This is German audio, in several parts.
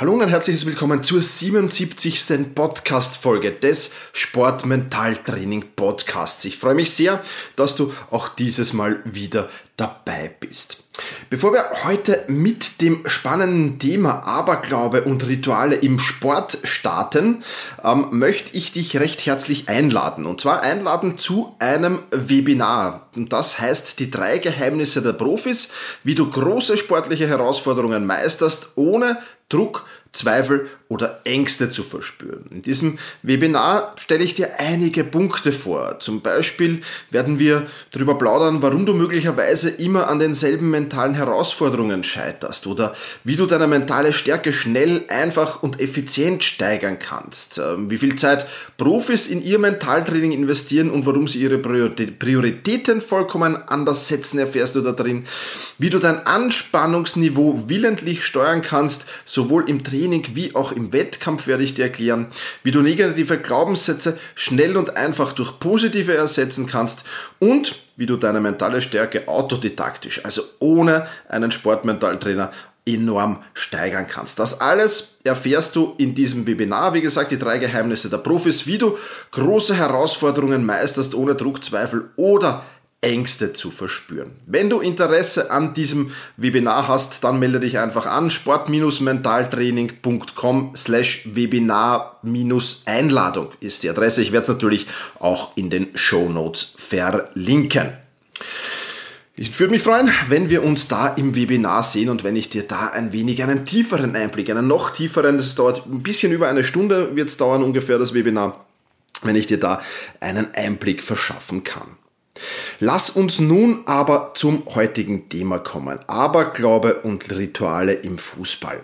Hallo und ein herzliches Willkommen zur 77. Podcast-Folge des Sportmentaltraining Podcasts. Ich freue mich sehr, dass du auch dieses Mal wieder dabei bist. Bevor wir heute mit dem spannenden Thema Aberglaube und Rituale im Sport starten, ähm, möchte ich dich recht herzlich einladen. Und zwar einladen zu einem Webinar. Und das heißt die drei Geheimnisse der Profis, wie du große sportliche Herausforderungen meisterst, ohne Druck, Zweifel oder Ängste zu verspüren. In diesem Webinar stelle ich dir einige Punkte vor. Zum Beispiel werden wir darüber plaudern, warum du möglicherweise immer an denselben mentalen Herausforderungen scheiterst oder wie du deine mentale Stärke schnell, einfach und effizient steigern kannst. Ähm, wie viel Zeit Profis in ihr Mentaltraining investieren und warum sie ihre Prioritäten vollkommen anders setzen, erfährst du da drin. Wie du dein Anspannungsniveau willentlich steuern kannst, sowohl im Training wie auch im Wettkampf werde ich dir erklären, wie du negative Glaubenssätze schnell und einfach durch positive ersetzen kannst und wie du deine mentale Stärke autodidaktisch, also ohne einen Sportmentaltrainer, enorm steigern kannst. Das alles erfährst du in diesem Webinar. Wie gesagt, die drei Geheimnisse der Profis, wie du große Herausforderungen meisterst ohne Druck, Zweifel oder Ängste zu verspüren. Wenn du Interesse an diesem Webinar hast, dann melde dich einfach an sport-mentaltraining.com slash Webinar-Einladung ist die Adresse. Ich werde es natürlich auch in den Show Notes verlinken. Ich würde mich freuen, wenn wir uns da im Webinar sehen und wenn ich dir da ein wenig einen tieferen Einblick, einen noch tieferen, das dauert ein bisschen über eine Stunde, wird es dauern ungefähr das Webinar, wenn ich dir da einen Einblick verschaffen kann. Lass uns nun aber zum heutigen Thema kommen. Aberglaube und Rituale im Fußball.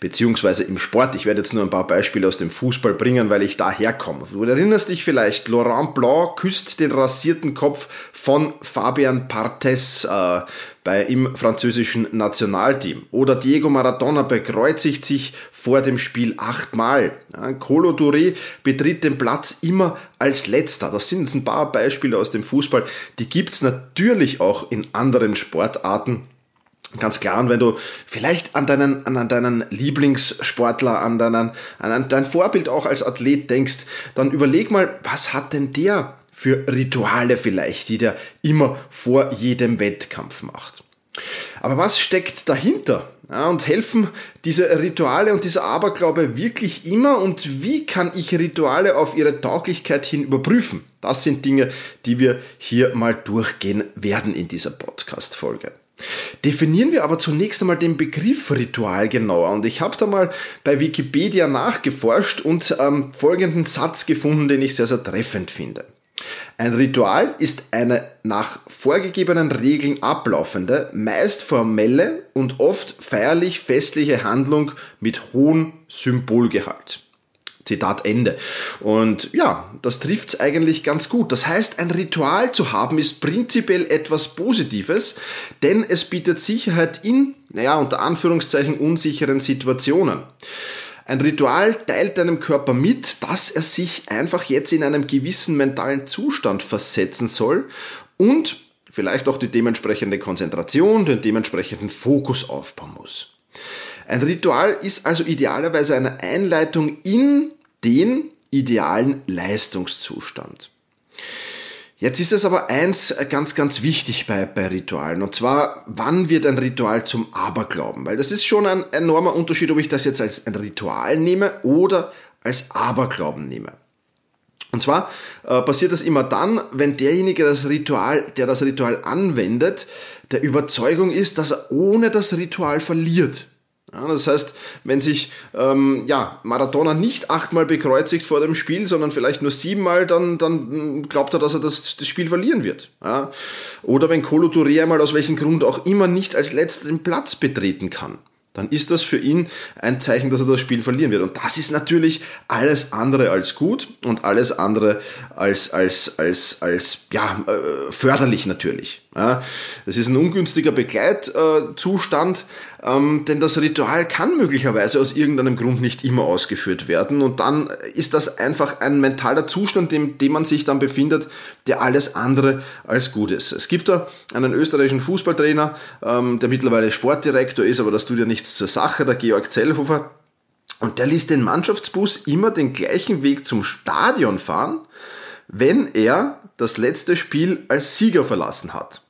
Beziehungsweise im Sport. Ich werde jetzt nur ein paar Beispiele aus dem Fußball bringen, weil ich da herkomme. Du erinnerst dich vielleicht, Laurent Blanc küsst den rasierten Kopf von Fabian Partes äh, bei, im französischen Nationalteam. Oder Diego Maradona bekreuzigt sich vor dem Spiel achtmal. Ja, Colo Touré betritt den Platz immer als letzter. Das sind jetzt ein paar Beispiele aus dem Fußball. Die gibt's natürlich auch in anderen Sportarten. Ganz klar, und wenn du vielleicht an deinen, an deinen Lieblingssportler, an, deinen, an dein Vorbild auch als Athlet denkst, dann überleg mal, was hat denn der für Rituale vielleicht, die der immer vor jedem Wettkampf macht. Aber was steckt dahinter? Ja, und helfen diese Rituale und dieser Aberglaube wirklich immer? Und wie kann ich Rituale auf ihre Tauglichkeit hin überprüfen? Das sind Dinge, die wir hier mal durchgehen werden in dieser Podcast-Folge. Definieren wir aber zunächst einmal den Begriff Ritual genauer. Und ich habe da mal bei Wikipedia nachgeforscht und ähm, folgenden Satz gefunden, den ich sehr, sehr treffend finde. Ein Ritual ist eine nach vorgegebenen Regeln ablaufende, meist formelle und oft feierlich festliche Handlung mit hohem Symbolgehalt. Zitat Ende. Und ja, das trifft es eigentlich ganz gut. Das heißt, ein Ritual zu haben ist prinzipiell etwas Positives, denn es bietet Sicherheit in, naja, unter Anführungszeichen unsicheren Situationen. Ein Ritual teilt deinem Körper mit, dass er sich einfach jetzt in einem gewissen mentalen Zustand versetzen soll und vielleicht auch die dementsprechende Konzentration, den dementsprechenden Fokus aufbauen muss. Ein Ritual ist also idealerweise eine Einleitung in den idealen Leistungszustand. Jetzt ist es aber eins ganz, ganz wichtig bei, bei Ritualen. Und zwar, wann wird ein Ritual zum Aberglauben? Weil das ist schon ein enormer Unterschied, ob ich das jetzt als ein Ritual nehme oder als Aberglauben nehme. Und zwar äh, passiert das immer dann, wenn derjenige das Ritual, der das Ritual anwendet, der Überzeugung ist, dass er ohne das Ritual verliert. Ja, das heißt, wenn sich ähm, ja, Maradona nicht achtmal bekreuzigt vor dem Spiel, sondern vielleicht nur siebenmal, dann, dann glaubt er, dass er das, das Spiel verlieren wird. Ja? Oder wenn Colo Touré einmal aus welchem Grund auch immer nicht als letzter den Platz betreten kann, dann ist das für ihn ein Zeichen, dass er das Spiel verlieren wird. Und das ist natürlich alles andere als gut und alles andere als, als, als, als ja, äh, förderlich natürlich. Das ist ein ungünstiger Begleitzustand, ähm, denn das Ritual kann möglicherweise aus irgendeinem Grund nicht immer ausgeführt werden und dann ist das einfach ein mentaler Zustand, in dem man sich dann befindet, der alles andere als gut ist. Es gibt da einen österreichischen Fußballtrainer, ähm, der mittlerweile Sportdirektor ist, aber das tut ja nichts zur Sache, der Georg Zellhofer, und der ließ den Mannschaftsbus immer den gleichen Weg zum Stadion fahren, wenn er das letzte Spiel als Sieger verlassen hat.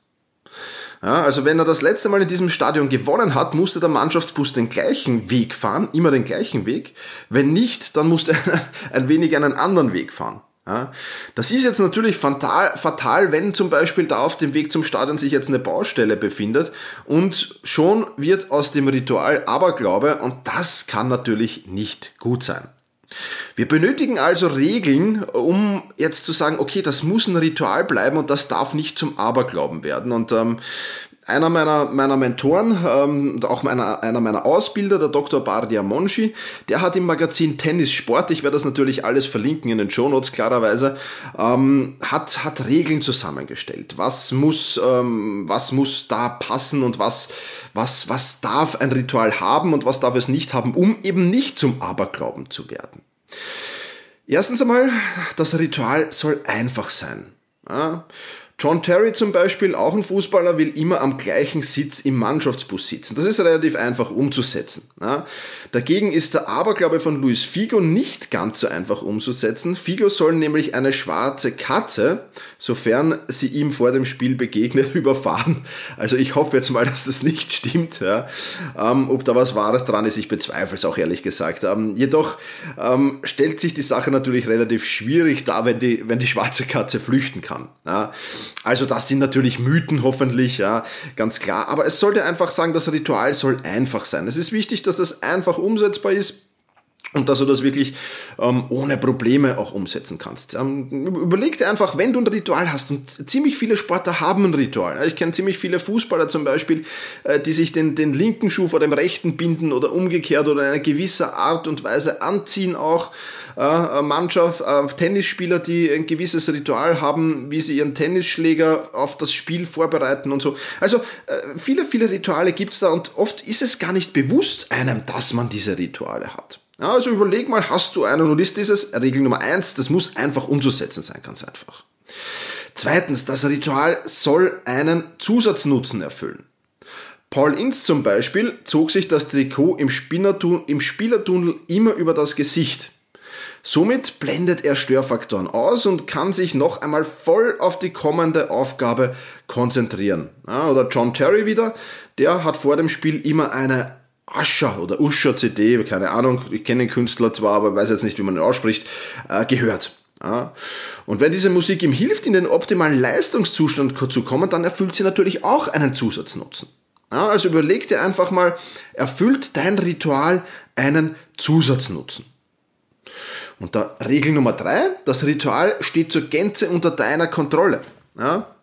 Ja, also wenn er das letzte Mal in diesem Stadion gewonnen hat, musste der Mannschaftsbus den gleichen Weg fahren, immer den gleichen Weg. Wenn nicht, dann musste er ein wenig einen anderen Weg fahren. Ja, das ist jetzt natürlich fatal, fatal, wenn zum Beispiel da auf dem Weg zum Stadion sich jetzt eine Baustelle befindet und schon wird aus dem Ritual Aberglaube und das kann natürlich nicht gut sein. Wir benötigen also Regeln, um jetzt zu sagen, okay, das muss ein Ritual bleiben und das darf nicht zum Aberglauben werden. Und ähm, einer meiner, meiner Mentoren, ähm, auch meiner, einer meiner Ausbilder, der Dr. Bardia Monchi, der hat im Magazin Tennis Sport, ich werde das natürlich alles verlinken in den Show Notes klarerweise, ähm, hat, hat Regeln zusammengestellt. Was muss, ähm, was muss da passen und was, was, was darf ein Ritual haben und was darf es nicht haben, um eben nicht zum Aberglauben zu werden. Erstens einmal, das Ritual soll einfach sein. Ja, John Terry zum Beispiel, auch ein Fußballer, will immer am gleichen Sitz im Mannschaftsbus sitzen. Das ist relativ einfach umzusetzen. Ja. Dagegen ist der Aberglaube von Luis Figo nicht ganz so einfach umzusetzen. Figo soll nämlich eine schwarze Katze, sofern sie ihm vor dem Spiel begegnet, überfahren. Also ich hoffe jetzt mal, dass das nicht stimmt. Ja. Ähm, ob da was Wahres dran ist, ich bezweifle es auch ehrlich gesagt. Ähm, jedoch ähm, stellt sich die Sache natürlich relativ schwierig dar, wenn die, wenn die schwarze Katze flüchten kann. Ja. Also das sind natürlich Mythen hoffentlich, ja, ganz klar. Aber es sollte einfach sagen, das Ritual soll einfach sein. Es ist wichtig, dass das einfach umsetzbar ist und dass du das wirklich ähm, ohne Probleme auch umsetzen kannst. Ähm, überleg dir einfach, wenn du ein Ritual hast, und ziemlich viele Sportler haben ein Ritual. Ich kenne ziemlich viele Fußballer zum Beispiel, äh, die sich den, den linken Schuh vor dem rechten binden oder umgekehrt oder in einer gewisser Art und Weise anziehen auch. Äh, Mannschaft, äh, Tennisspieler, die ein gewisses Ritual haben, wie sie ihren Tennisschläger auf das Spiel vorbereiten und so. Also äh, viele, viele Rituale gibt's da und oft ist es gar nicht bewusst einem, dass man diese Rituale hat. Also überleg mal, hast du einen und ist dieses Regel Nummer eins, das muss einfach umzusetzen sein, ganz einfach. Zweitens, das Ritual soll einen Zusatznutzen erfüllen. Paul Inz zum Beispiel zog sich das Trikot im, im Spielertunnel immer über das Gesicht. Somit blendet er Störfaktoren aus und kann sich noch einmal voll auf die kommende Aufgabe konzentrieren. Oder John Terry wieder, der hat vor dem Spiel immer eine Ascher oder Usher CD, keine Ahnung, ich kenne den Künstler zwar, aber weiß jetzt nicht, wie man ihn ausspricht, äh, gehört. Ja. Und wenn diese Musik ihm hilft, in den optimalen Leistungszustand zu kommen, dann erfüllt sie natürlich auch einen Zusatznutzen. Ja, also überleg dir einfach mal, erfüllt dein Ritual einen Zusatznutzen? Und da Regel Nummer drei, das Ritual steht zur Gänze unter deiner Kontrolle. Ja?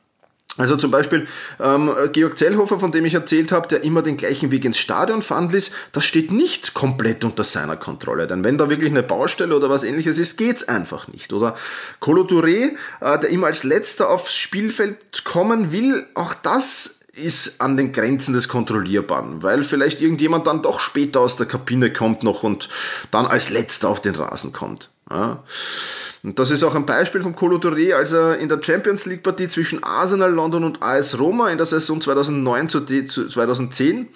Also zum Beispiel ähm, Georg Zellhofer, von dem ich erzählt habe, der immer den gleichen Weg ins Stadion fahren ließ, das steht nicht komplett unter seiner Kontrolle. Denn wenn da wirklich eine Baustelle oder was ähnliches ist, geht's einfach nicht. Oder Colo Touré, äh, der immer als letzter aufs Spielfeld kommen will, auch das ist an den Grenzen des Kontrollierbaren, weil vielleicht irgendjemand dann doch später aus der Kabine kommt noch und dann als letzter auf den Rasen kommt. Ja. Und das ist auch ein Beispiel von Colo Touré, als er in der Champions League Partie zwischen Arsenal London und AS Roma in der Saison 2009 zu 2010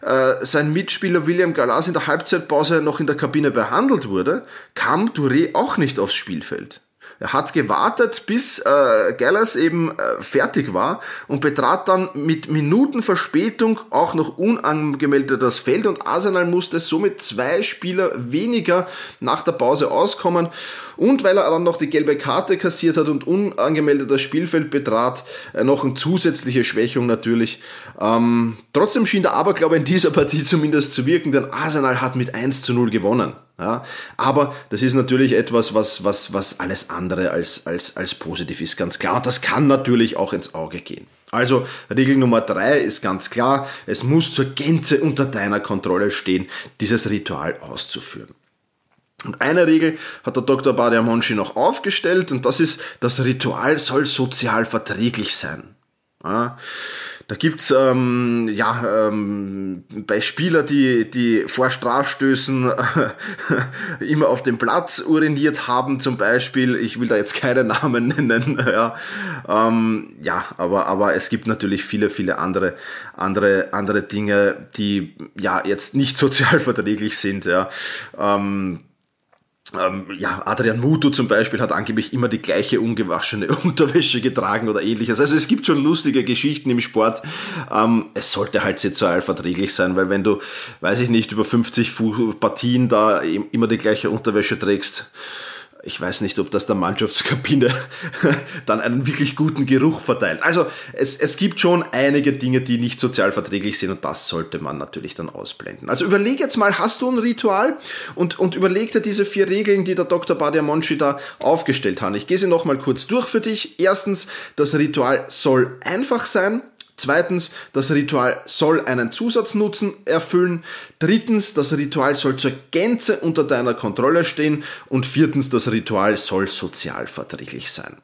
äh, sein Mitspieler William Gallas in der Halbzeitpause noch in der Kabine behandelt wurde, kam Touré auch nicht aufs Spielfeld. Er hat gewartet, bis äh, Gallas eben äh, fertig war und betrat dann mit Minuten Verspätung auch noch unangemeldet das Feld und Arsenal musste somit zwei Spieler weniger nach der Pause auskommen und weil er dann noch die gelbe Karte kassiert hat und unangemeldet das Spielfeld betrat, äh, noch eine zusätzliche Schwächung natürlich. Ähm, trotzdem schien der Aberglaube in dieser Partie zumindest zu wirken, denn Arsenal hat mit 1 zu 0 gewonnen. Ja, aber das ist natürlich etwas, was, was, was alles andere als, als, als positiv ist, ganz klar. Und das kann natürlich auch ins Auge gehen. Also Regel Nummer drei ist ganz klar, es muss zur Gänze unter deiner Kontrolle stehen, dieses Ritual auszuführen. Und eine Regel hat der Dr. Badiamonchi noch aufgestellt und das ist, das Ritual soll sozial verträglich sein. Ja, da gibt's ähm, ja, ähm, bei Spielern, die, die vor Strafstößen äh, immer auf dem Platz uriniert haben, zum Beispiel. Ich will da jetzt keine Namen nennen. ja, ähm, ja aber, aber es gibt natürlich viele, viele andere, andere, andere Dinge, die ja jetzt nicht sozial verträglich sind. Ja. Ähm, ähm, ja, Adrian Mutu zum Beispiel hat angeblich immer die gleiche ungewaschene Unterwäsche getragen oder ähnliches. Also es gibt schon lustige Geschichten im Sport. Ähm, es sollte halt sozial verträglich sein, weil wenn du, weiß ich nicht, über 50 Partien da immer die gleiche Unterwäsche trägst, ich weiß nicht, ob das der Mannschaftskabine dann einen wirklich guten Geruch verteilt. Also es, es gibt schon einige Dinge, die nicht sozial verträglich sind und das sollte man natürlich dann ausblenden. Also überleg jetzt mal, hast du ein Ritual und, und überleg dir diese vier Regeln, die der Dr. Badia Monchi da aufgestellt hat. Ich gehe sie nochmal kurz durch für dich. Erstens, das Ritual soll einfach sein. Zweitens, das Ritual soll einen Zusatznutzen erfüllen. Drittens, das Ritual soll zur Gänze unter deiner Kontrolle stehen. Und viertens, das Ritual soll sozialverträglich sein.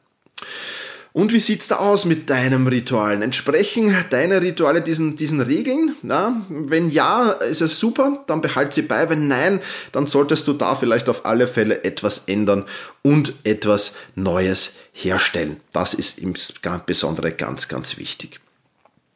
Und wie sieht's da aus mit deinem Ritualen? Entsprechen deine Rituale diesen, diesen Regeln? Ja, wenn ja, ist es super, dann behalt sie bei. Wenn nein, dann solltest du da vielleicht auf alle Fälle etwas ändern und etwas Neues herstellen. Das ist insbesondere ganz, ganz wichtig.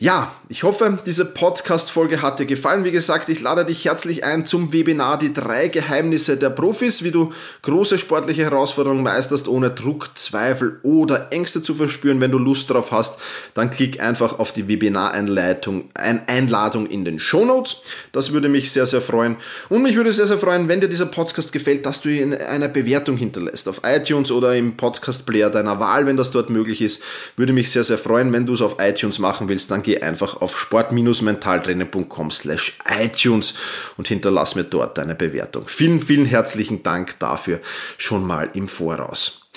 Ja, ich hoffe, diese Podcast-Folge hat dir gefallen. Wie gesagt, ich lade dich herzlich ein zum Webinar Die drei Geheimnisse der Profis, wie du große sportliche Herausforderungen meisterst, ohne Druck, Zweifel oder Ängste zu verspüren. Wenn du Lust drauf hast, dann klick einfach auf die Webinar-Einleitung, ein Einladung in den Show Notes. Das würde mich sehr, sehr freuen. Und mich würde sehr, sehr freuen, wenn dir dieser Podcast gefällt, dass du ihn eine Bewertung hinterlässt auf iTunes oder im Podcast-Player deiner Wahl, wenn das dort möglich ist. Würde mich sehr, sehr freuen, wenn du es auf iTunes machen willst, dann geh einfach auf sport-mentaltraining.com slash iTunes und hinterlass mir dort deine Bewertung. Vielen, vielen herzlichen Dank dafür schon mal im Voraus.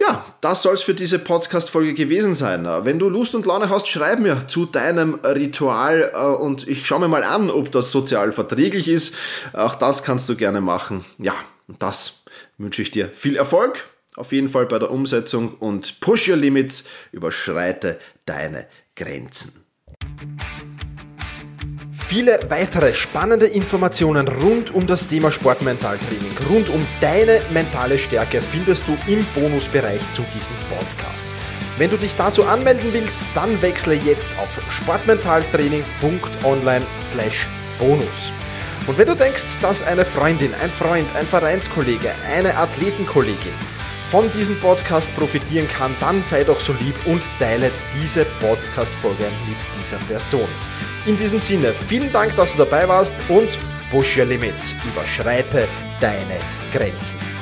Ja, das soll es für diese Podcast-Folge gewesen sein. Wenn du Lust und Laune hast, schreib mir zu deinem Ritual äh, und ich schaue mir mal an, ob das sozial verträglich ist. Auch das kannst du gerne machen. Ja, das wünsche ich dir viel Erfolg auf jeden Fall bei der Umsetzung und push your limits, überschreite deine Grenzen. Viele weitere spannende Informationen rund um das Thema Sportmentaltraining, rund um deine mentale Stärke findest du im Bonusbereich zu diesem Podcast. Wenn du dich dazu anmelden willst, dann wechsle jetzt auf sportmentaltraining.online/bonus. Und wenn du denkst, dass eine Freundin, ein Freund, ein Vereinskollege, eine Athletenkollegin von diesem Podcast profitieren kann, dann sei doch so lieb und teile diese Podcast-Folge mit dieser Person. In diesem Sinne, vielen Dank, dass du dabei warst und push your limits, überschreite deine Grenzen.